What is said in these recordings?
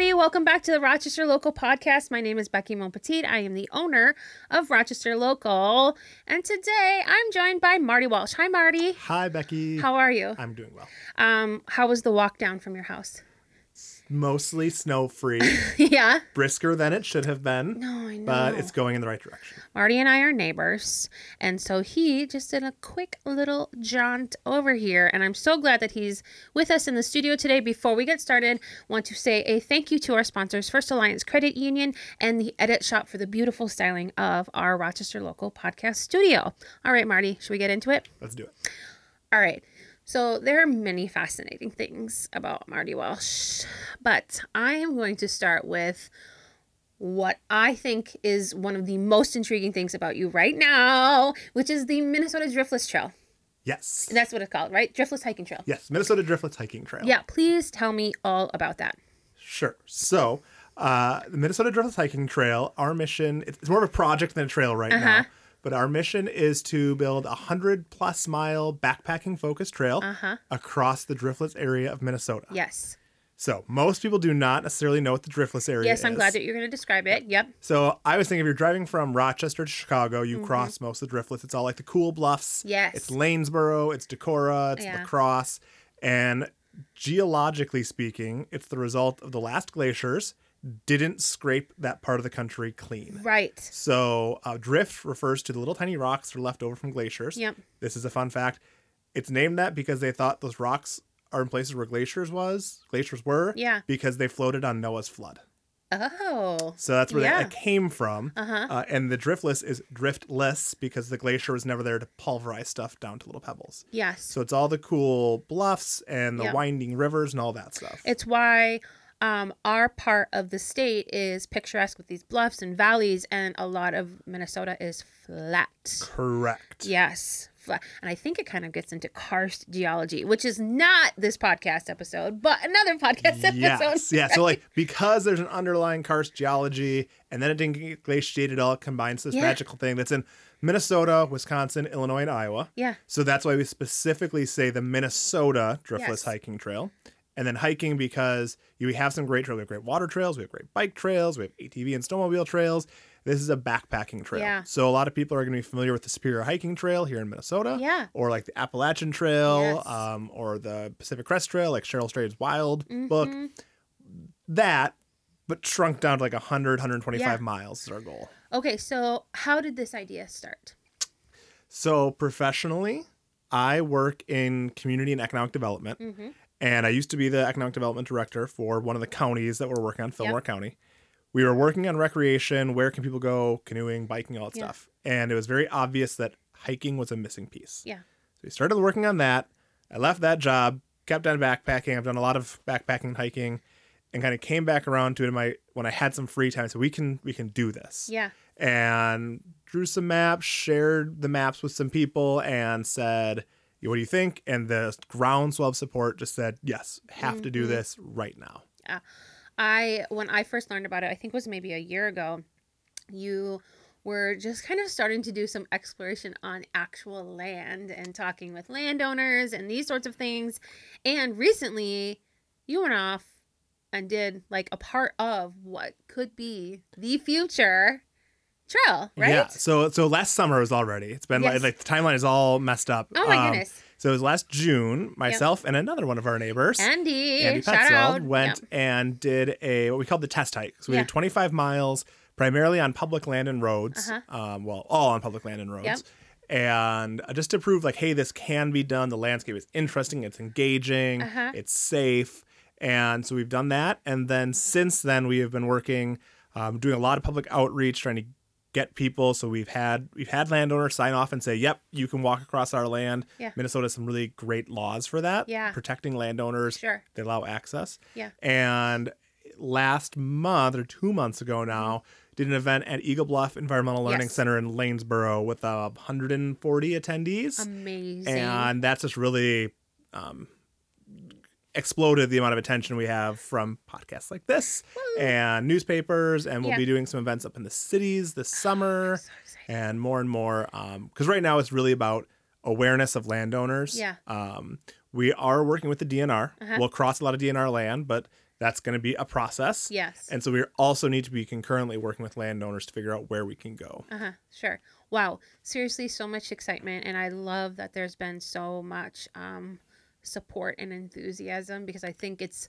everybody. Welcome back to the Rochester Local Podcast. My name is Becky Monpetit. I am the owner of Rochester Local. And today I'm joined by Marty Walsh. Hi, Marty. Hi, Becky. How are you? I'm doing well. Um, how was the walk down from your house? Mostly snow free, yeah. brisker than it should have been, No, I know. but it's going in the right direction. Marty and I are neighbors, and so he just did a quick little jaunt over here, and I'm so glad that he's with us in the studio today. Before we get started, want to say a thank you to our sponsors, First Alliance Credit Union and the Edit Shop for the beautiful styling of our Rochester local podcast studio. All right, Marty, should we get into it? Let's do it. All right. So there are many fascinating things about Marty Walsh, but I am going to start with what I think is one of the most intriguing things about you right now, which is the Minnesota Driftless Trail. Yes. That's what it's called, right? Driftless Hiking Trail. Yes, Minnesota Driftless Hiking Trail. Yeah, please tell me all about that. Sure. So, uh, the Minnesota Driftless Hiking Trail, our mission, it's more of a project than a trail right Uh-huh. now, but our mission is to build a 100 plus mile backpacking focused trail Uh-huh. across the Driftless area of Minnesota. Yes. So, most people do not necessarily know what the Driftless area Yes, is. Yes, I'm glad that you're going to describe it. Yep. So I was thinking if you're driving from Rochester to Chicago, you cross most of the driftless. It's all like the cool bluffs. Mm-hmm. Yes. It's Lanesboro, it's Decorah, it's Yeah. La Crosse. And geologically speaking, it's the result of the last glaciers didn't scrape that part of the country clean. Right. So uh, drift refers to the little tiny rocks that are left over from glaciers. Yep. This is a fun fact. It's named that because they thought those rocks are in places where glaciers was, glaciers were. Yeah. Because they floated on Noah's flood. Oh. So that's where Yeah. that it came from. Uh-huh. Uh, and the driftless is driftless because the glacier was never there to pulverize stuff down to little pebbles. Yes. So it's all the cool bluffs and the Yeah. winding rivers and all that stuff. It's why um, our part of the state is picturesque with these bluffs and valleys, and a lot of Minnesota is flat. Correct. Yes, flat. And I think it kind of gets into karst geology, which is not this podcast episode, but another podcast episode. Yes. Yeah. So like because there's an underlying karst geology and then it didn't get glaciated, all, it combines this Yeah. magical thing that's in Minnesota, Wisconsin, Illinois, and Iowa. Yeah. So that's why we specifically say the Minnesota Driftless Yes. Hiking Trail. And then hiking because you we have some great trails. We have great water trails, we have great bike trails, we have ATV and snowmobile trails. This is a backpacking trail. Yeah. So a lot of people are going to be familiar with the Superior Hiking Trail here in Minnesota. Yeah. Or like the Appalachian Trail, Yes. um, or the Pacific Crest Trail, like Cheryl Strayed's Wild book. Mhm. That, but shrunk down to like 100, 125 Yeah. miles is our goal. Okay, so how did this idea start? So professionally, I work in community and economic development. Mm-hmm. And I used to be the economic development director for one of the counties that we're working on, Fillmore County. We were working on recreation, where can people go, canoeing, biking, all that Yeah. stuff. And it was very obvious that hiking was a missing piece. Yeah. So we started working on that. I left that job, kept on backpacking. I've done a lot of backpacking and hiking and kind of came back around to it in my when I had some free time. So we can we can do this Yeah. and drew some maps, shared the maps with some people, and said, "What do you think?" And the groundswell of support just said, "Yes, have to do Mhm. this right now." Yeah. I when I first learned about it, I think it was maybe a year ago, you were just kind of starting to do some exploration on actual land and talking with landowners and these sorts of things. And recently, you went off and did like a part of what could be the future trail, right? Yeah. So so last summer was already. It's been Yes. like, like the timeline is all messed up. Oh my Um, goodness. So it was last June. Myself and another one of our neighbors. Andy, Andy shout Petzold out. went Yep. and did a what we called the test hike. So we Yeah. did 25 miles, primarily on public land and roads. Uh-huh. Um, well, all on public land and roads. Yep. And uh, just to prove, like, hey, this can be done. The landscape is interesting. It's engaging. Uh-huh. It's safe. And so we've done that. And then since then, we have been working, um, doing a lot of public outreach, trying to get people. So we've had we've had landowners sign off and say, "Yep, you can walk across our land." Yeah. Minnesota has some really great laws for that. Yeah. protecting landowners. Sure. They allow access. Yeah. And last month or two months ago now, did an event at Eagle Bluff Environmental Learning Yes. Center in Lanesboro with uh, 140 attendees. Amazing. and that's just really um, exploded the amount of attention we have from podcasts like this and newspapers. And we'll Yeah. be doing some events up in the cities this summer so and more and more. Because right now it's really about awareness of landowners. Yeah. Um, we are working with the DNR. Uh-huh. We'll cross a lot of DNR land, but that's going to be a process. Yes. And so we also need to be concurrently working with landowners to figure out where we can go. Uh huh. Sure. Wow. Seriously, so much excitement, and I love that there's been so much um, support and enthusiasm because I think it's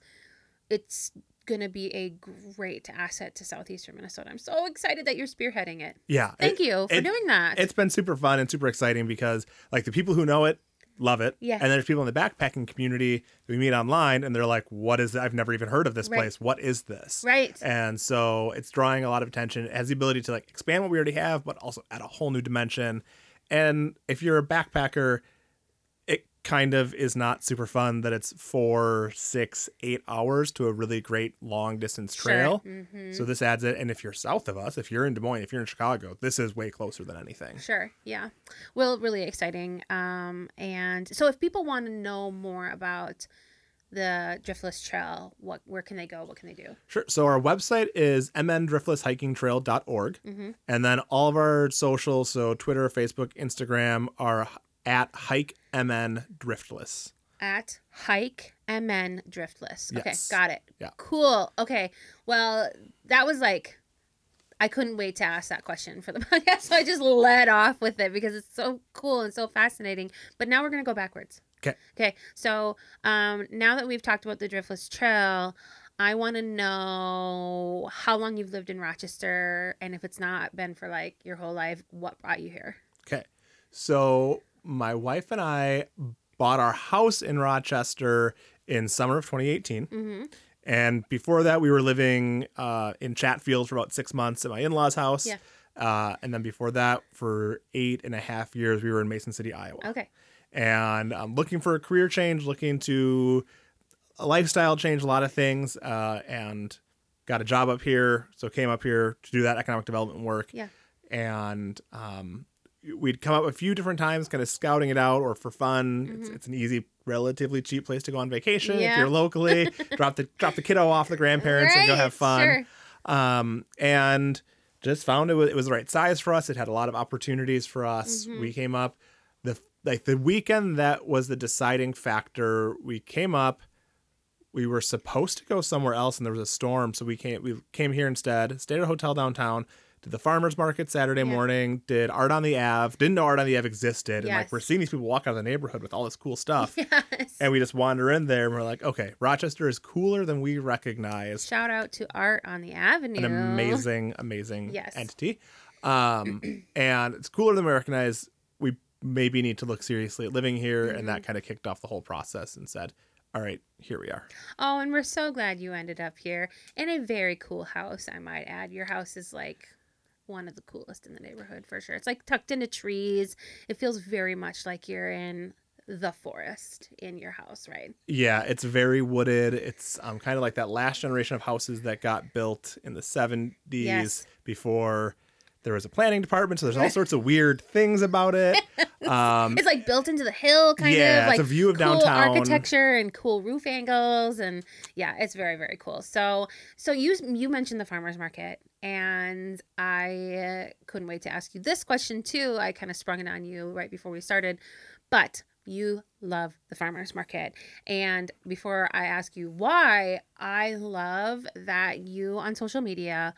it's gonna be a great asset to southeastern Minnesota. I'm so excited that you're spearheading it. Yeah. Thank it- you for it- doing that. It's been super fun and super exciting because like the people who know it love it. Yeah. And there's people in the backpacking community we meet online and they're like, what is? I've never even heard of this Right. place. What is this? right. And so it's drawing a lot of attention. It has the ability to like expand what we already have, but also add a whole new dimension. And if you're a backpacker, kind of is not super fun that it's four, six, eight hours to a really great long distance trail. hmm So this adds it. And if you're south of us, if you're in Des Moines, if you're in Chicago, this is way closer than anything. Sure. Yeah. Well, really exciting. Um, and so if people want to know more about the Driftless Trail, what where can they go? What can they do? Sure. So our website is mndriftlesshikingtrail.org. Mm-hmm. And then all of our socials, so Twitter, Facebook, Instagram, are at hike mn driftless. At hike mn driftless. Okay, Yes. got it. Yeah. Cool. Okay. Well, that was like I couldn't wait to ask that question for the podcast, so I just led off with it because it's so cool and so fascinating. But now we're gonna go backwards. Okay. Okay. So um, now that we've talked about the Driftless Trail, I want to know how long you've lived in Rochester, and if it's not been for like your whole life, what brought you here? Okay. So my wife and I bought our house in Rochester in summer of 2018. Mm-hmm. And before that, we were living uh, in Chatfield for about six months at my in law's house. Yeah. Uh, and then before that, for eight and a half years, we were in Mason City, Iowa. Okay. and I'm looking for a career change, looking to a lifestyle change, a lot of things, uh, and got a job up here. So came up here to do that economic development work. Yeah. And um, we'd come up a few different times, kind of scouting it out or for fun. It's, it's an easy, relatively cheap place to go on vacation if Mm-hmm. You're locally. drop the drop the kiddo off the grandparents and go have fun Sure. um, and just found it was, it was the right size for us. It had a lot of opportunities for us. Mm-hmm. We came up the like the weekend that was the deciding factor. We came up. We were supposed to go somewhere else, and there was a storm, so we came. We came here instead. Stayed at a hotel downtown. Did the farmers market Saturday Yeah. morning. Did art on the Ave. Didn't know art on the Ave existed, and like we're seeing these people walk out of the neighborhood with all this cool stuff. Yes. And we just wander in there, and we're like, okay, Rochester is cooler than we recognize Shout out to Art on the Avenue. an amazing, amazing Yes. entity. Um, and it's cooler than we recognize. We maybe need to look seriously at living here, and Mm-hmm. that kind of kicked off the whole process and said, "All right, here we are." Oh, and we're so glad you ended up here in a very cool house, I might add. Your house is like one of the coolest in the neighborhood for sure. It's like tucked into trees. It feels very much like you're in the forest in your house, right? Yeah, it's very wooded. It's um, kind of like that last generation of houses that got built in the '70s Yes. before there was a planning department. So there's all sorts of weird things about it. Um, It's like built into the hill, kind Yeah, of it's like a view of cool downtown. architecture and cool roof angles, and yeah, it's very very cool. So so you you mentioned the farmers market, and I uh, couldn't wait to ask you this question too. I kind of sprung it on you right before we started, but you love the farmers market, and before I ask you why, I love that you on social media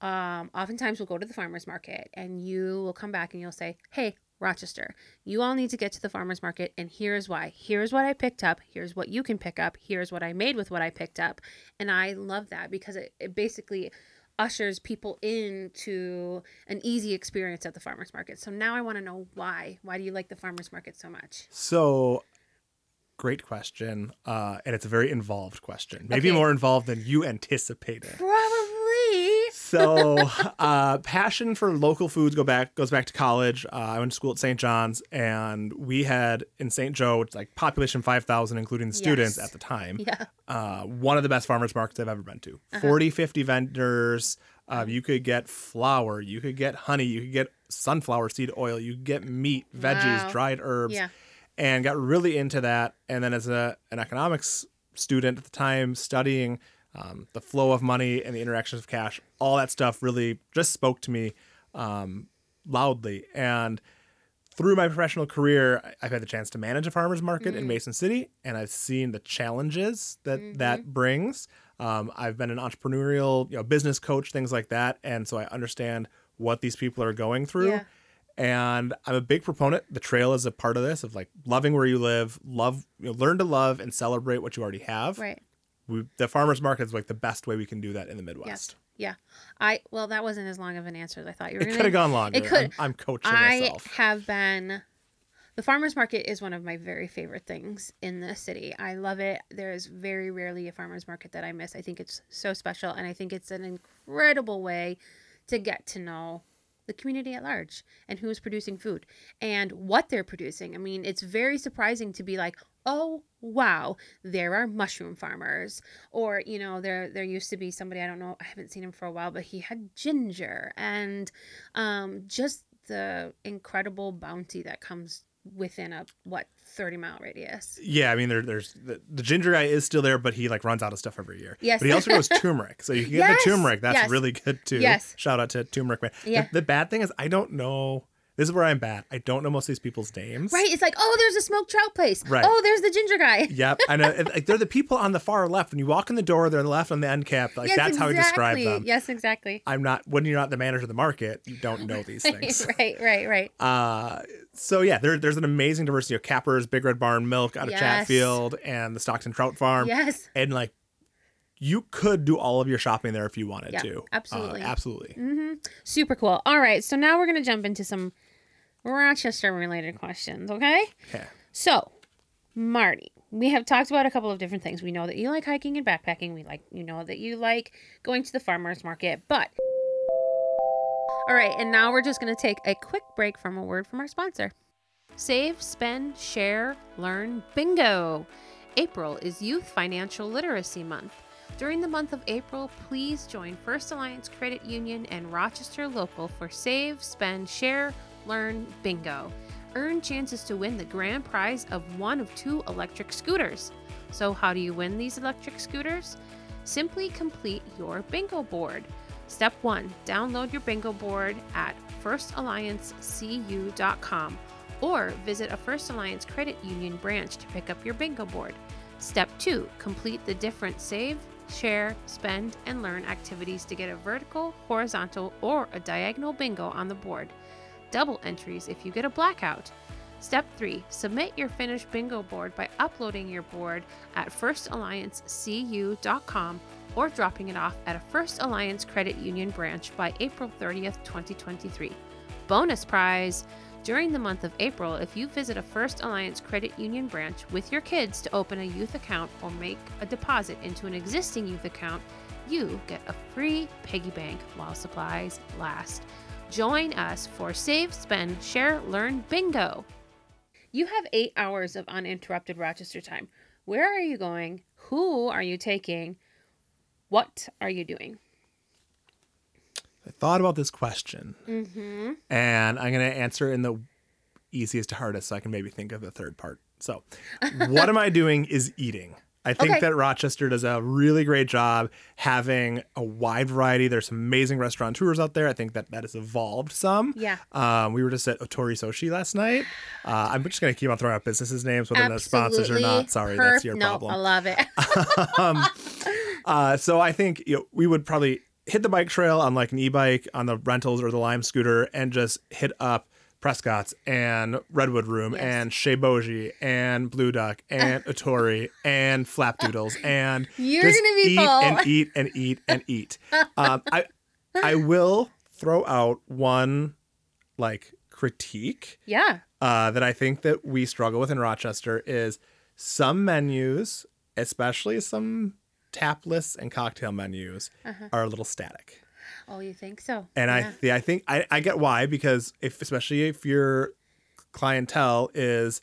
um, oftentimes we'll go to the farmers market and you will come back and you'll say, Hey, Rochester, you all need to get to the farmers market, and here's why. Here's what I picked up. Here's what you can pick up. Here's what I made with what I picked up. And I love that because it, it basically ushers people into an easy experience at the farmers market. So now I want to know why. Why do you like the farmers market so much? So, great question, uh, and it's a very involved question. Maybe Okay. more involved than you anticipated. Probably. So, uh, passion for local foods go back goes back to college. Uh, I went to school at St. John's, and we had in St. Joe, it's like population five thousand, including the students Yes. at the time. Yeah. Uh, one of the best farmers markets I've ever been to. 40, 50 vendors. Uh, you could get flour, you could get honey, you could get sunflower seed oil, you could get meat, veggies, Wow. dried herbs Yeah. and got really into that. And then as a an economics student at the time, studying um, the flow of money and the interactions of cash, all that stuff really just spoke to me um, loudly. And through my professional career, I've had the chance to manage a farmers market in Mm. Mason City, and I've seen the challenges that Mhm. that brings. Um, I've been an entrepreneurial, you know, business coach, things like that, and so I understand what these people are going through. Yeah. And I'm a big proponent. The trail is a part of this of like loving where you live, love, you know, learn to love and celebrate what you already have. Right. We, the farmers market is like the best way we can do that in the Midwest. Yeah. I well, that wasn't as long of an answer as I thought you were It could have gone longer. It could. I'm, I'm coaching I myself. have been. The farmers market is one of my very favorite things in the city. I love it. There is very rarely a farmers market that I miss. I think it's so special, and I think it's an incredible way to get to know the community at large and who's producing food and what they're producing. I mean, it's very surprising to be like, oh wow, there are mushroom farmers, or you know, there there used to be somebody I don't know, I haven't seen him for a while, but he had ginger and um, just the incredible bounty that comes within a what 30 mile radius. Yeah, I mean, there, there's the, the ginger guy is still there, but he like runs out of stuff every year. Yes. but he also grows turmeric, so you can get Yes, the turmeric. That's yes. really good too. Yes. shout out to turmeric man. The- The, bad thing is, I don't know. This is where I'm bad. I don't know most of these people's names. Right? It's like, oh, there's a smoked trout place. Right. Oh, there's the ginger guy. Yep, I know. and, like they're the people on the far left. When you walk in the door, they're on the left on the end cap. Like yes, that's how I describe them. Yes, exactly. I'm not when you're not the manager of the market. You don't know these things. right, right, right. Uh, so yeah, there, there's an amazing diversity of Cappers, Big Red Barn Milk out of Yes. Chatfield, and the Stockton Trout Farm. Yes. and like you could do all of your shopping there if you wanted Yeah, to. Uh, absolutely. absolutely. hmm Super cool. All right, so now we're gonna jump into some Rochester related questions. Okay. Okay. So, Marty, we have talked about a couple of different things. We know that you like hiking and backpacking. We like, you know, that you like going to the farmers market. But, all right, and now we're just going to take a quick break from a word from our sponsor. Save, spend, share, learn, bingo. April is Youth Financial Literacy Month. During the month of April, please join First Alliance Credit Union and Rochester Local for Save, Spend, Share, Learn, Bingo. Earn chances to win the grand prize of one of two electric scooters. So, how do you win these electric scooters? Simply complete your bingo board. Step 1 Download your bingo board at firstalliancecu.com or visit a First Alliance Credit Union branch to pick up your bingo board. Step 2 Complete the different save, share, spend, and learn activities to get a vertical, horizontal, or a diagonal bingo on the board. Double entries if you get a blackout. Step 3 Submit your finished bingo board by uploading your board at firstalliancecu.com or dropping it off at a First Alliance Credit Union branch by April 30th, 2023. Bonus prize! During the month of April, if you visit a First Alliance Credit Union branch with your kids to open a youth account or make a deposit into an existing youth account, you get a free piggy bank while supplies last. Join us for Save, Spend, Share, Learn Bingo. You have eight hours of uninterrupted Rochester time. Where are you going? Who are you taking? What are you doing? I thought about this question, Mm-hmm. and I'm gonna answer in the easiest to hardest, so I can maybe think of the third part. So, what am I doing? Is eating. I think Okay. that Rochester does a really great job having a wide variety. There's some amazing restaurateurs out there. I think that that has evolved some. Yeah. Um, we were just at Otori Soshi last night. Uh, I'm just going to keep on throwing out businesses names, whether they're sponsors or not. Sorry, that's your no, problem. I love it. um, uh, so I think you know, we would probably hit the bike trail on like an e-bike on the rentals or the Lime scooter and just hit up Prescott's and Redwood Room Yes. and Shea Bogie and Blue Duck and Atori and Flapdoodles and You're just gonna be eat full. and eat and eat and eat. Um, I I will throw out one like critique yeah. uh, that I think that we struggle with in Rochester is some menus, especially some tap lists and cocktail menus, Uh-huh. are a little static. Oh, you think so? And yeah. I, yeah, I think I, I get why because if especially if your clientele is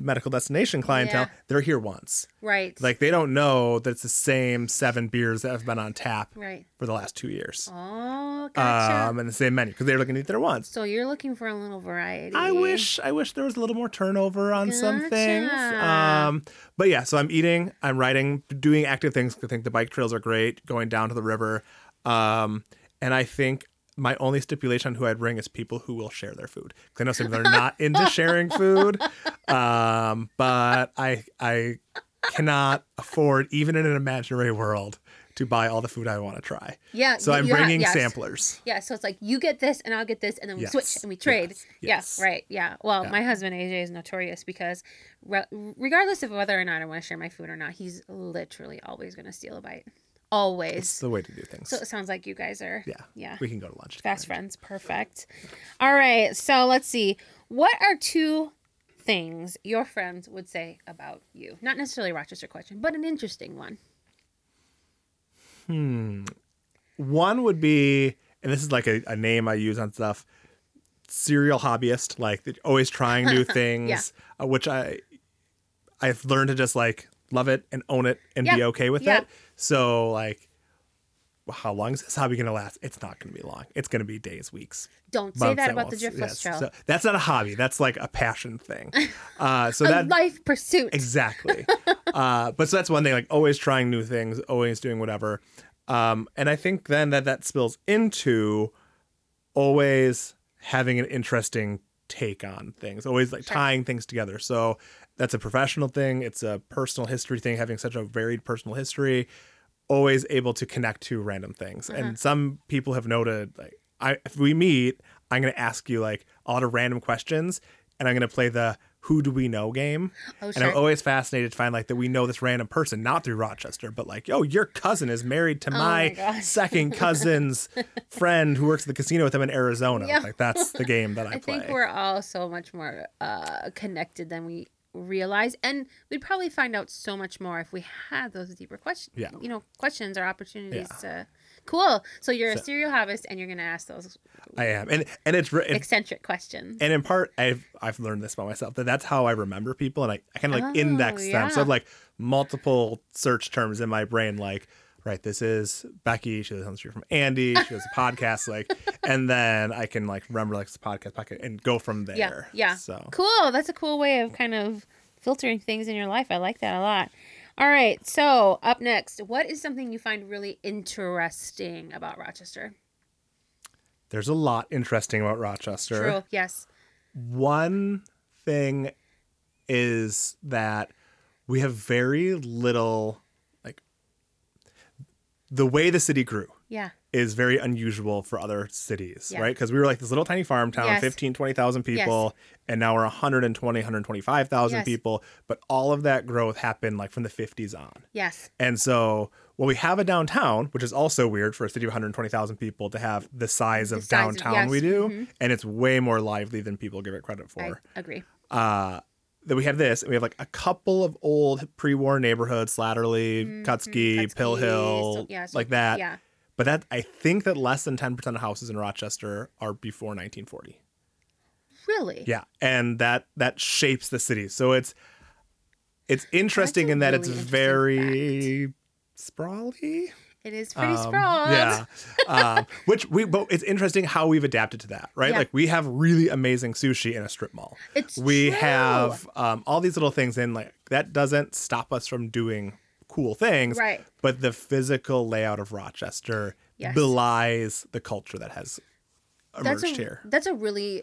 medical destination clientele, Yeah. they're here once. right. Like they don't know that it's the same seven beers that have been on tap right. for the last two years. Oh, gotcha. Um, and the same menu because they're looking to eat there once. so you're looking for a little variety. I wish I wish there was a little more turnover on some things. Um, but yeah, so I'm eating, I'm riding, doing active things. I think the bike trails are great, going down to the river. Um, and I think my only stipulation on who I'd bring is people who will share their food. 'Cause I know some people are not into sharing food, um, but I I cannot afford even in an imaginary world to buy all the food I want to try. Yeah. So I'm bringing yes. samplers. Yeah, so it's like you get this and I'll get this and then we Yes, switch and we trade. yes, Yeah, yes. right. Yeah. Well, Yeah. my husband AJ is notorious because re- regardless of whether or not I want to share my food or not, he's literally always going to steal a bite. Always. It's the way to do things. So it sounds like you guys are yeah, yeah. we can go to lunch. Fast friends. Perfect. All right. So let's see. What are two things your friends would say about you? Not necessarily a Rochester question, but an interesting one. Hmm. One would be, and this is like a, a name I use on stuff. Serial hobbyist, like always trying new things, uh, which I I've learned to just like love it and own it and be okay with yeah. it. So like, how long is this hobby gonna last? It's not gonna be long. It's gonna be days, weeks. Don't say that about the. Driftless Yes. Trail. So that's not a hobby. That's like a passion thing. Uh, so a that life pursuit. Exactly. uh, but so that's one thing, like always trying new things, always doing whatever. Um, and I think then that that spills into always having an interesting take on things, always like Sure. tying things together. So that's a professional thing, it's a personal history thing, having such a varied personal history, always able to connect to random things. Uh-huh. And some people have noted, like, I if we meet, I'm going to ask you like a lot of random questions, and I'm going to play the who do we know game. Oh, And sure. I'm always fascinated to find like that we know this random person, not through Rochester, but like, yo, your cousin is married to Oh my my, second cousin's friend who works at the casino with him in Arizona. Yeah. Like that's the game that I, I play. I think we're all so much more uh, connected than we realize, and we'd probably find out so much more if we had those deeper questions. Yeah. you know, questions or opportunities to. Cool. So you're a So- serial hobbyist, and you're going to ask those I am, and and it's re- eccentric questions. and in part I've I've learned this by myself that that's how I remember people, and I, I kind of like index Oh, them. So I have like multiple search terms in my brain, like. Right, this is Becky. She lives on the street from Andy. She has a podcast, like, and then I can like remember like this podcast, podcast, and go from there. yeah, yeah. So Cool. That's a cool way of kind of filtering things in your life. I like that a lot. All right. So up next, what is something you find really interesting about Rochester? there's a lot interesting about Rochester. True. Yes. One thing is that we have very little the way the city grew Yeah. is very unusual for other cities, Yeah. right? Because we were like this little tiny farm town, Yes. 15, 20,000 people, and now we're 120, 125,000 Yes. people. But all of that growth happened like from the 50s on. Yes. And so, well, we have a downtown, which is also weird for a city of 120,000 people to have the size of The size of- downtown we yes, do. mhm. And it's way more lively than people give it credit I for. agree. Uh, that we have this, and we have like a couple of old pre-war neighborhoods, Slatterly, Mhm, Kutzky, Kutzky, Pill Hill, so- yeah, so- like that. Yeah. But that I think that less than 10% of houses in Rochester are before 1940. Really? Yeah, and that that shapes the city. So it's it's interesting in that it's really interesting very sprawly. It is pretty Um, sprawled. Yeah. um, which we but it's interesting how we've adapted to that, right? Yeah. Like we have really amazing sushi in a strip mall. It's we true. have um, all these little things and like that doesn't stop us from doing cool things. Right. But the physical layout of Rochester Yes. belies the culture that has emerged that's a, here. That's a really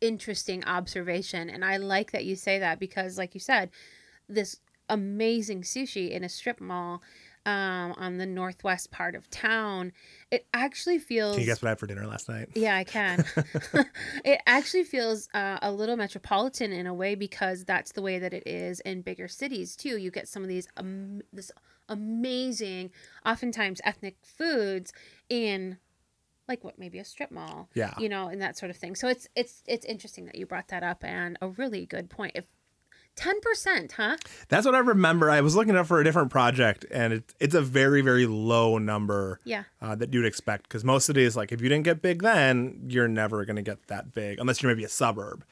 interesting observation. And I like that you say that because, like you said, this amazing sushi in a strip mall um, on the northwest part of town, it actually feels. Can you guess what I had for dinner last night? Yeah, I can. it actually feels uh, a little metropolitan in a way because that's the way that it is in bigger cities too. You get some of these um, this amazing, oftentimes ethnic foods in like what maybe a strip mall, Yeah. you know, and that sort of thing. So it's it's it's interesting that you brought that up and a really good point. If ten percent, huh? That's what I remember. I was looking up for a different project, and it, it's a very, very low number Yeah, uh, that you'd expect. Because most cities, like if you didn't get big then, you're never going to get that big unless you're maybe a suburb.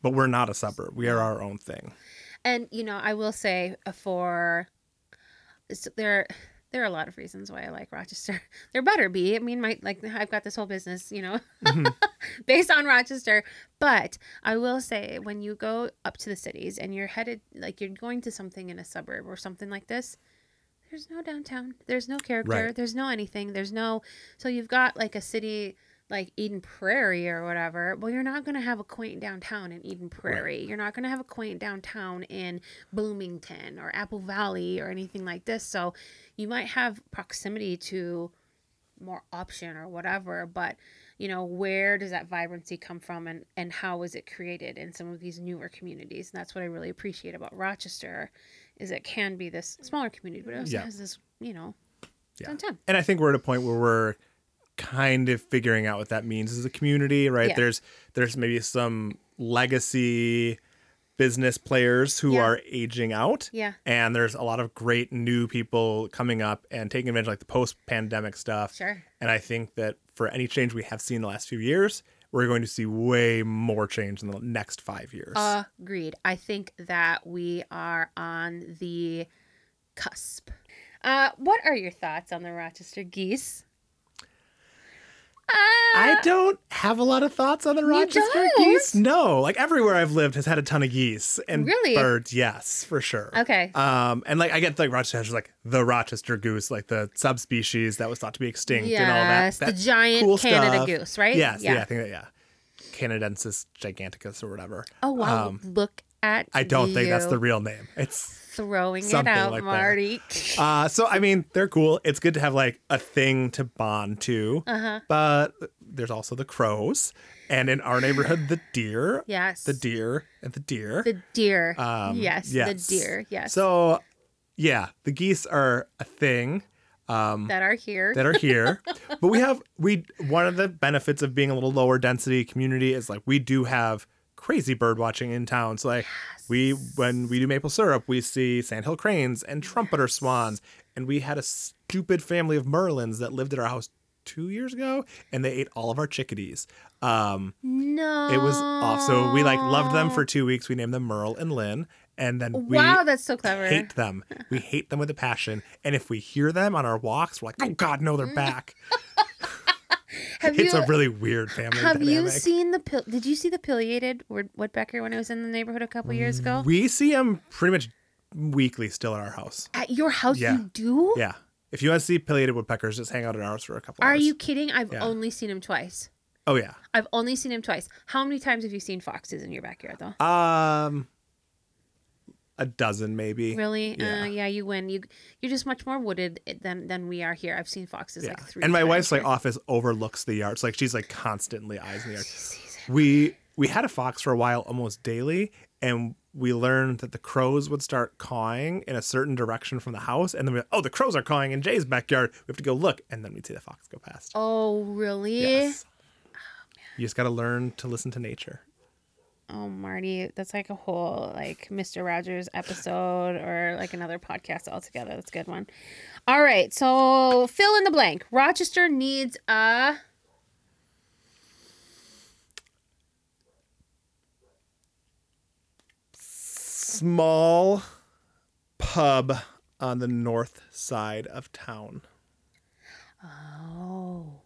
But we're not a suburb. We are our own thing. and you know, I will say uh, for so there there are a lot of reasons why I like Rochester. There better be. I mean, my like I've got this whole business, you know, Mhm. based on Rochester. But I will say, when you go up to the cities and you're headed like you're going to something in a suburb or something like this, there's no downtown. There's no character. Right. There's no anything. There's no. So you've got like a city like Eden Prairie or whatever, well, you're not going to have a quaint downtown in Eden Prairie. You're not going to have a quaint downtown in Bloomington or Apple Valley or anything like this. So you might have proximity to more option or whatever, but you know, where does that vibrancy come from and, and how is it created in some of these newer communities? And that's what I really appreciate about Rochester is it can be this smaller community, but it also Yeah. has this, you know, Yeah. downtown. And I think we're at a point where we're kind of figuring out what that means as a community, right? Yeah. There's there's maybe some legacy business players who Yeah. are aging out. Yeah. And there's a lot of great new people coming up and taking advantage of like the post pandemic stuff. Sure. And I think that for any change we have seen in the last few years, we're going to see way more change in the next five years. Agreed. I think that we are on the cusp. Uh, what are your thoughts on the Rochester geese? I Uh, don't have a lot of thoughts on the Rochester geese. No, like everywhere I've lived has had a ton of geese and Really? birds. Yes, for sure. Okay. Um, and like I get like Rochester's like the Rochester goose, like the subspecies that was thought to be extinct and all that. yes, the giant cool Canada stuff. goose, right? Yes, yeah. Yeah. I think that yeah, Canadensis giganticus or whatever. Oh wow! Um, Look at I don't think that's the real name. It's throwing it out, like. Marty. uh, so I mean they're cool. It's good to have like a thing to bond to. Uh huh. But there's also the crows, and in our neighborhood the deer, Yes. the deer, and the deer. The deer. Um, yes, yes. The deer. Yes. So yeah, the geese are a thing. Um, that are here. that are here. but we have we one of the benefits of being a little lower density community is like we do have crazy bird watching in town. So like we when we do maple syrup, we see sandhill cranes and trumpeter swans, and we had a stupid family of merlins that lived at our house two years ago, and they ate all of our chickadees. Um, no. it was off. So we like loved them for two weeks. We named them Merle and Lynn, and then we wow, that's so clever. hate them. We hate them with a passion. And if we hear them on our walks, we're like, oh God, no, they're back. Have it's you a really weird family have you seen the Did you see the pileated woodpecker when I was in the neighborhood a couple years ago? we see them pretty much weekly still at our house. At your house, Yeah. you do? Yeah. If you want to see pileated woodpeckers, just hang out at ours for a couple Are hours. you kidding? I've Yeah. only seen him twice. Oh yeah. I've only seen him twice. How many times have you seen foxes in your backyard, though? Um a dozen maybe. Really? Yeah. Uh, yeah, you win. You you're just much more wooded than than we are here. I've seen foxes Yeah. like three. and my wife's like office overlooks the yard. It's like she's like constantly eyes in the yard. She sees it. We we had a fox for a while almost daily and we learned that the crows would start cawing in a certain direction from the house and then we oh the crows are cawing in Jay's backyard. We have to go look and then we'd see the fox go past. Oh, really? Yes. You just got to learn to listen to nature. Oh, Marty, that's like a whole like Mr. Rogers episode or like another podcast altogether. That's a good one. All right, so fill in the blank. Rochester needs a Small pub on the north side of town. Oh,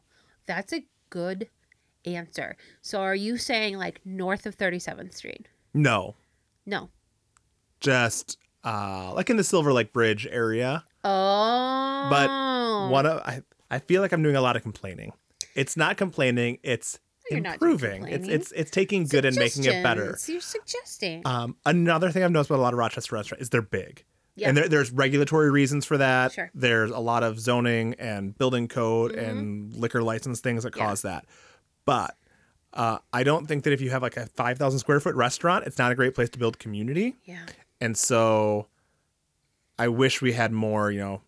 that's a good answer. So are you saying like north of 37th Street? No, No. just uh like in the Silver Lake Bridge area. Oh. But one of I I feel like I'm doing a lot of complaining. It's not complaining, it's You're improving. It's it's it's taking good and making it better. You're suggesting. Um, another thing I've noticed about a lot of Rochester restaurants is they're big. Yeah. And there, there's regulatory reasons for that. Sure. There's a lot of zoning and building code Mhm. and liquor license things that Yeah. cause that. But uh, I don't think that if you have like a 5,000 square foot restaurant, it's not a great place to build community. yeah. And so I wish we had more, you know,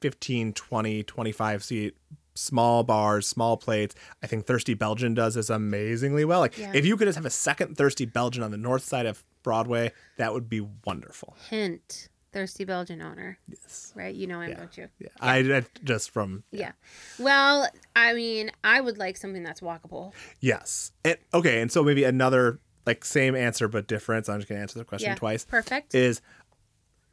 15, 20, 25 seat small bars, small plates. I think Thirsty Belgian does this amazingly well. Like Yeah. if you could just have a second Thirsty Belgian on the north side of Broadway, that would be wonderful. Hint. Thirsty Belgian owner, Yes. right? You know him, Yeah. don't you? Yeah. I, I just from Yeah. Well, I mean, I would like something that's walkable. yes. And okay, and so maybe another like same answer but different. So I'm just gonna answer the question Yeah. twice. Perfect. Is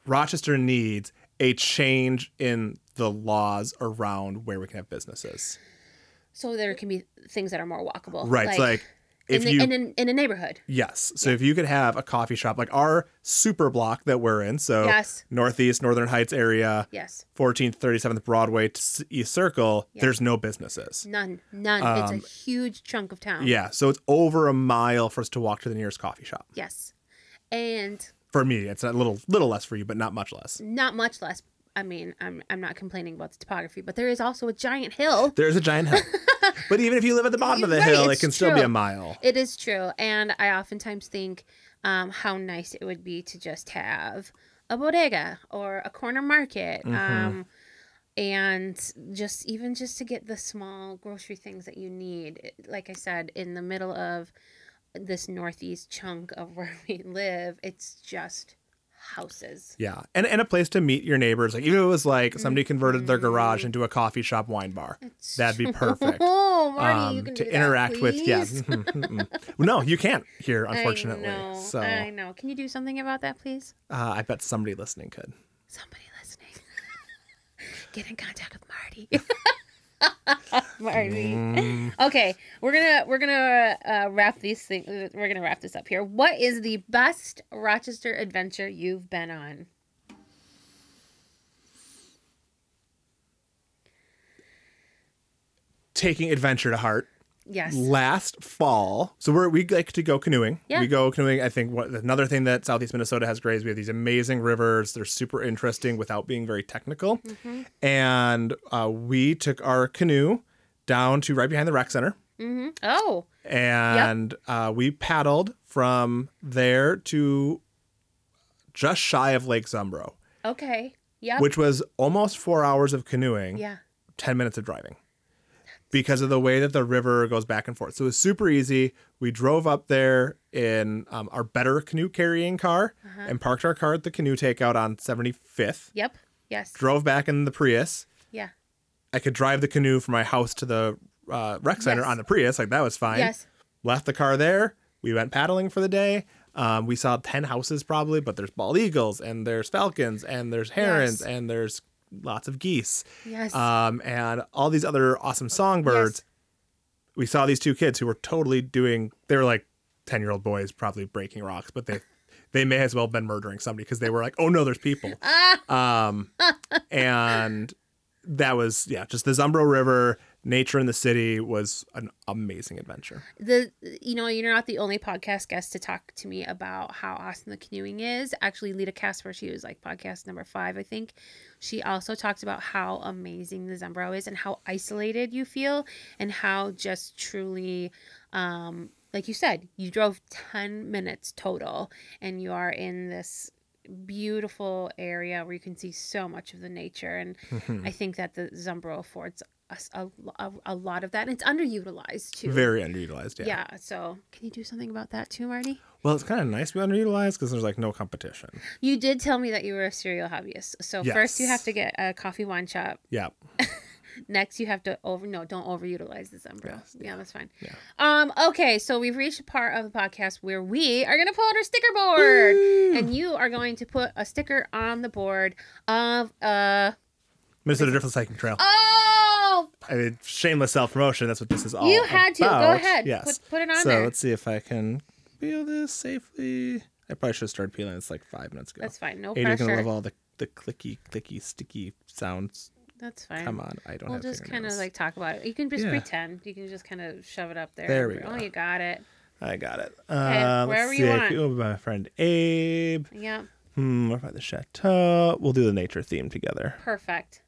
Rochester needs a change in the laws around where we can have businesses. so there can be things that are more walkable. Right. Like, if in, the, you in, in, in a neighborhood. yes, so if you could have a coffee shop like our super block that we're in, so Yes. Northeast Northern Heights area, Yes. 14th 37th Broadway to East Circle, Yeah. there's no businesses. None. None. Um, it's a huge chunk of town. Yeah, so it's over a mile for us to walk to the nearest coffee shop. Yes. And For me, it's a little little less for you, but not much less. not much less. I mean, I'm I'm not complaining about the topography, but there is also a giant hill. There's a giant hill. but even if you live at the bottom of the Right, hill, it can still be a mile. It is true, and I oftentimes think um, how nice it would be to just have a bodega or a corner market, Mhm. um, and just even just to get the small grocery things that you need. Like I said, in the middle of this northeast chunk of where we live, it's just houses. Yeah, and and a place to meet your neighbors. Like even if it was like somebody converted their garage Mhm. into a coffee shop, wine bar. It's That'd be perfect. Oh, Marty, you um, to that, interact with. Yeah. Mhm, mhm. no, you can't here, unfortunately. I know. So I know. Can you do something about that, please? uh, I bet somebody listening could. Somebody listening, get in contact with Marty. Marty. Mm, Okay, we're gonna we're gonna uh, wrap these things. We're gonna wrap this up here. What is the best Rochester adventure you've been on? taking adventure to heart. Yes. last fall. So we're we like to go canoeing. Yeah. We go canoeing. I think what another thing that Southeast Minnesota has great is we have these amazing rivers. They're super interesting without being very technical. Mm-hmm. And uh, we took our canoe down to right behind the rec center, Mm-hmm. Oh. and uh, we paddled from there to just shy of Lake Zumbro, Okay. Yep. which was almost four hours of canoeing. yeah. 10 minutes of driving because of the way that the river goes back and forth. So it was super easy. We drove up there in um, our better canoe carrying car Uh-huh. and parked our car at the canoe takeout on 75th. Yep. Yes. Drove back in the Prius. Yeah. I could drive the canoe from my house to the uh, rec center Yes. on the Prius. Like that was fine. Yes. Left the car there. We went paddling for the day. Um, we saw 10 houses probably, but there's bald eagles and there's falcons and there's herons Yes. and there's lots of geese Yes. um, and all these other awesome songbirds. We saw these two kids who were totally doing. They were like ten year old boys, probably breaking rocks, but they they may as well have been murdering somebody because they were like, oh no, there's people. Um, and that was yeah, just the Zumbro River, nature in the city was an amazing adventure. the you know you're not the only podcast guest to talk to me about how awesome the canoeing is. Actually lita casper she was like podcast number five i think. She also talked about how amazing the zumbro is and how isolated you feel and how just truly um like you said you drove 10 minutes total and you are in this beautiful area where you can see so much of the nature. And i think that the zumbro affords a, a, a lot of that and it's underutilized too Very underutilized. Yeah. yeah. So, can you do something about that too, Marty? Well, it's kind of nice to be underutilized because there's like no competition. You did tell me that you were a serial hobbyist. So first you have to get a coffee wine shop. Yeah. Next you have to over no, don't overutilize this Zumbro. Yes, Yeah, that's fine. Yeah. Um. Okay. So we've reached a part of the podcast where we are gonna pull out our sticker board, and you are going to put a sticker on the board of uh Minnesota Driftless Hiking Trail. oh I mean, shameless self promotion. That's what this is all. About. You had to go ahead Yes. put put it on so there. let's see if I can peel this safely. I probably should have started peeling this like five minutes ago. That's fine. No Adrian's gonna love all the, the clicky, clicky, sticky sounds. That's fine. Come on, I don't know. We'll just kind of like talk about it. You can just Yeah. pretend. You can just kind of shove it up there. There we Oh, go. you got it. I got it. Okay, uh, wherever let's you see. I want. go with my friend Abe. Yeah. Hmm, what about the chateau? We'll do the nature theme together. Perfect.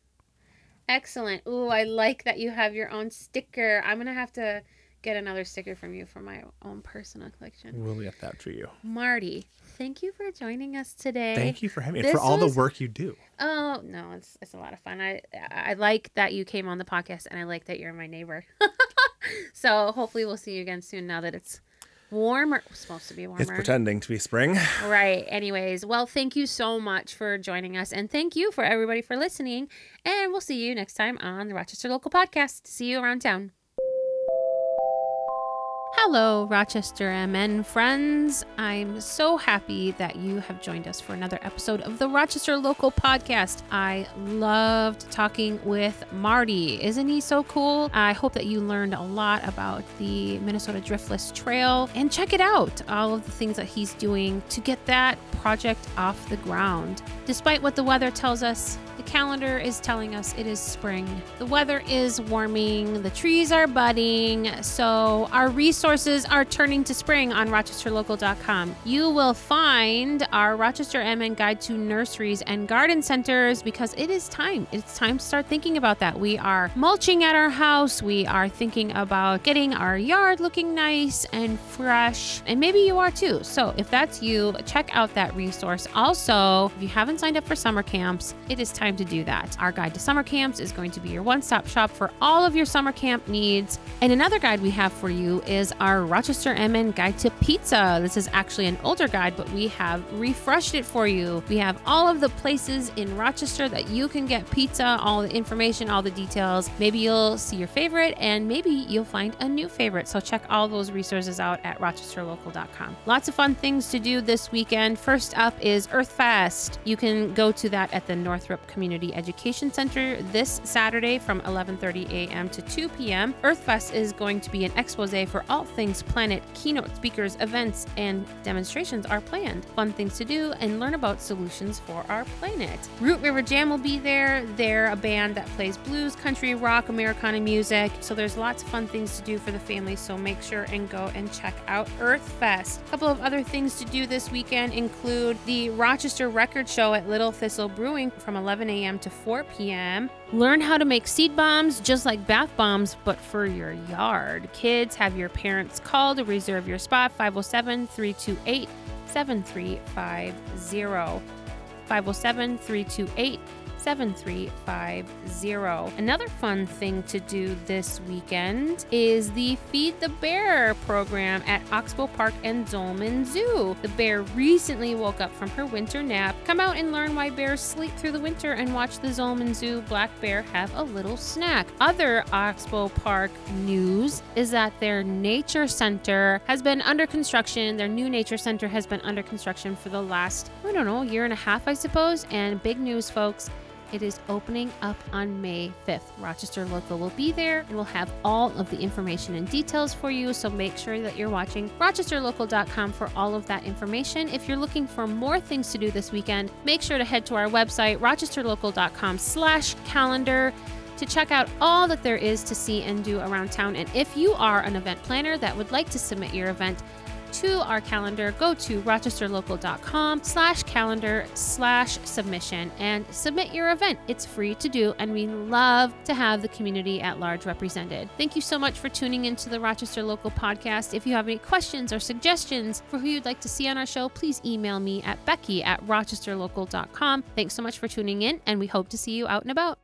Excellent. Ooh, I like that you have your own sticker. I'm gonna have to get another sticker from you for my own personal collection. We'll get that for you. Marty, thank you for joining us today. Thank you for having me and for all was- the work you do. Oh no, it's it's a lot of fun. I I like that you came on the podcast, and I like that you're my neighbor. so hopefully we'll see you again soon. Now that it's warmer, supposed to be warmer. It's pretending to be spring. Right. Anyways, well, thank you so much for joining us. And thank you for everybody for listening. And we'll see you next time on the Rochester Local Podcast. See you around town. Hello, Rochester MN friends. I'm so happy that you have joined us for another episode of the Rochester Local Podcast. I loved talking with Marty. Isn't he so cool? I hope that you learned a lot about the Minnesota Driftless Trail and check it out. All of the things that he's doing to get that project off the ground. Despite what the weather tells us, the calendar is telling us it is spring. The weather is warming, the trees are budding, so our resources are turning to spring on rochesterlocal.com. You will find our Rochester MN guide to nurseries and garden centers because it is time. It's time to start thinking about that. We are mulching at our house, we are thinking about getting our yard looking nice and fresh, and maybe you are too. So if that's you, check out that resource. Also, if you haven't signed up for summer camps, it is time to do that. Our guide to summer camps is going to be your one stop shop for all of your summer camp needs. And another guide we have for you is our Rochester MN Guide to Pizza. This is actually an older guide, but we have refreshed it for you. We have all of the places in Rochester that you can get pizza, all the information, all the details. Maybe you'll see your favorite and maybe you'll find a new favorite. So check all those resources out at rochesterlocal.com. Lots of fun things to do this weekend. First up is Earth Fest. You can go to that at the Northrop Community Education Center this Saturday from 11:30 a.m. to 2 p.m. EarthFest is going to be an expose for all things planet. Keynote speakers, events, and demonstrations are planned. Fun things to do and learn about solutions for our planet. Root River Jam will be there. They're a band that plays blues, country, rock, Americana music. So there's lots of fun things to do for the family. So make sure and go and check out EarthFest. A couple of other things to do this weekend include the Rochester Record Show at Little Thistle Brewing from 11 a.m. to 4 p.m. Learn how to make seed bombs just like bath bombs, but for your yard. Kids, have your parents call to reserve your spot 507 328 7350. 507 328 7350. Another fun thing to do this weekend is the Feed the Bear program at Oxbow Park and Zollman Zoo. The bear recently woke up from her winter nap. Come out and learn why bears sleep through the winter and watch the Zollman Zoo black bear have a little snack. Other Oxbow Park news is that their nature center has been under construction. Their new nature center has been under construction for the last, I don't know, year and a half, I suppose. And big news, folks. It is opening up on May 5th. Rochester Local will be there and we'll have all of the information and details for you. So make sure that you're watching rochesterlocal.com for all of that information. If you're looking for more things to do this weekend, make sure to head to our website, rochesterlocal.com slash calendar to check out all that there is to see and do around town. And if you are an event planner that would like to submit your event, to our calendar, go to rochesterlocal.com slash calendar slash submission and submit your event. It's free to do, and we love to have the community at large represented. Thank you so much for tuning into the Rochester Local podcast. If you have any questions or suggestions for who you'd like to see on our show, please email me at becky at rochesterlocal.com. Thanks so much for tuning in, and we hope to see you out and about.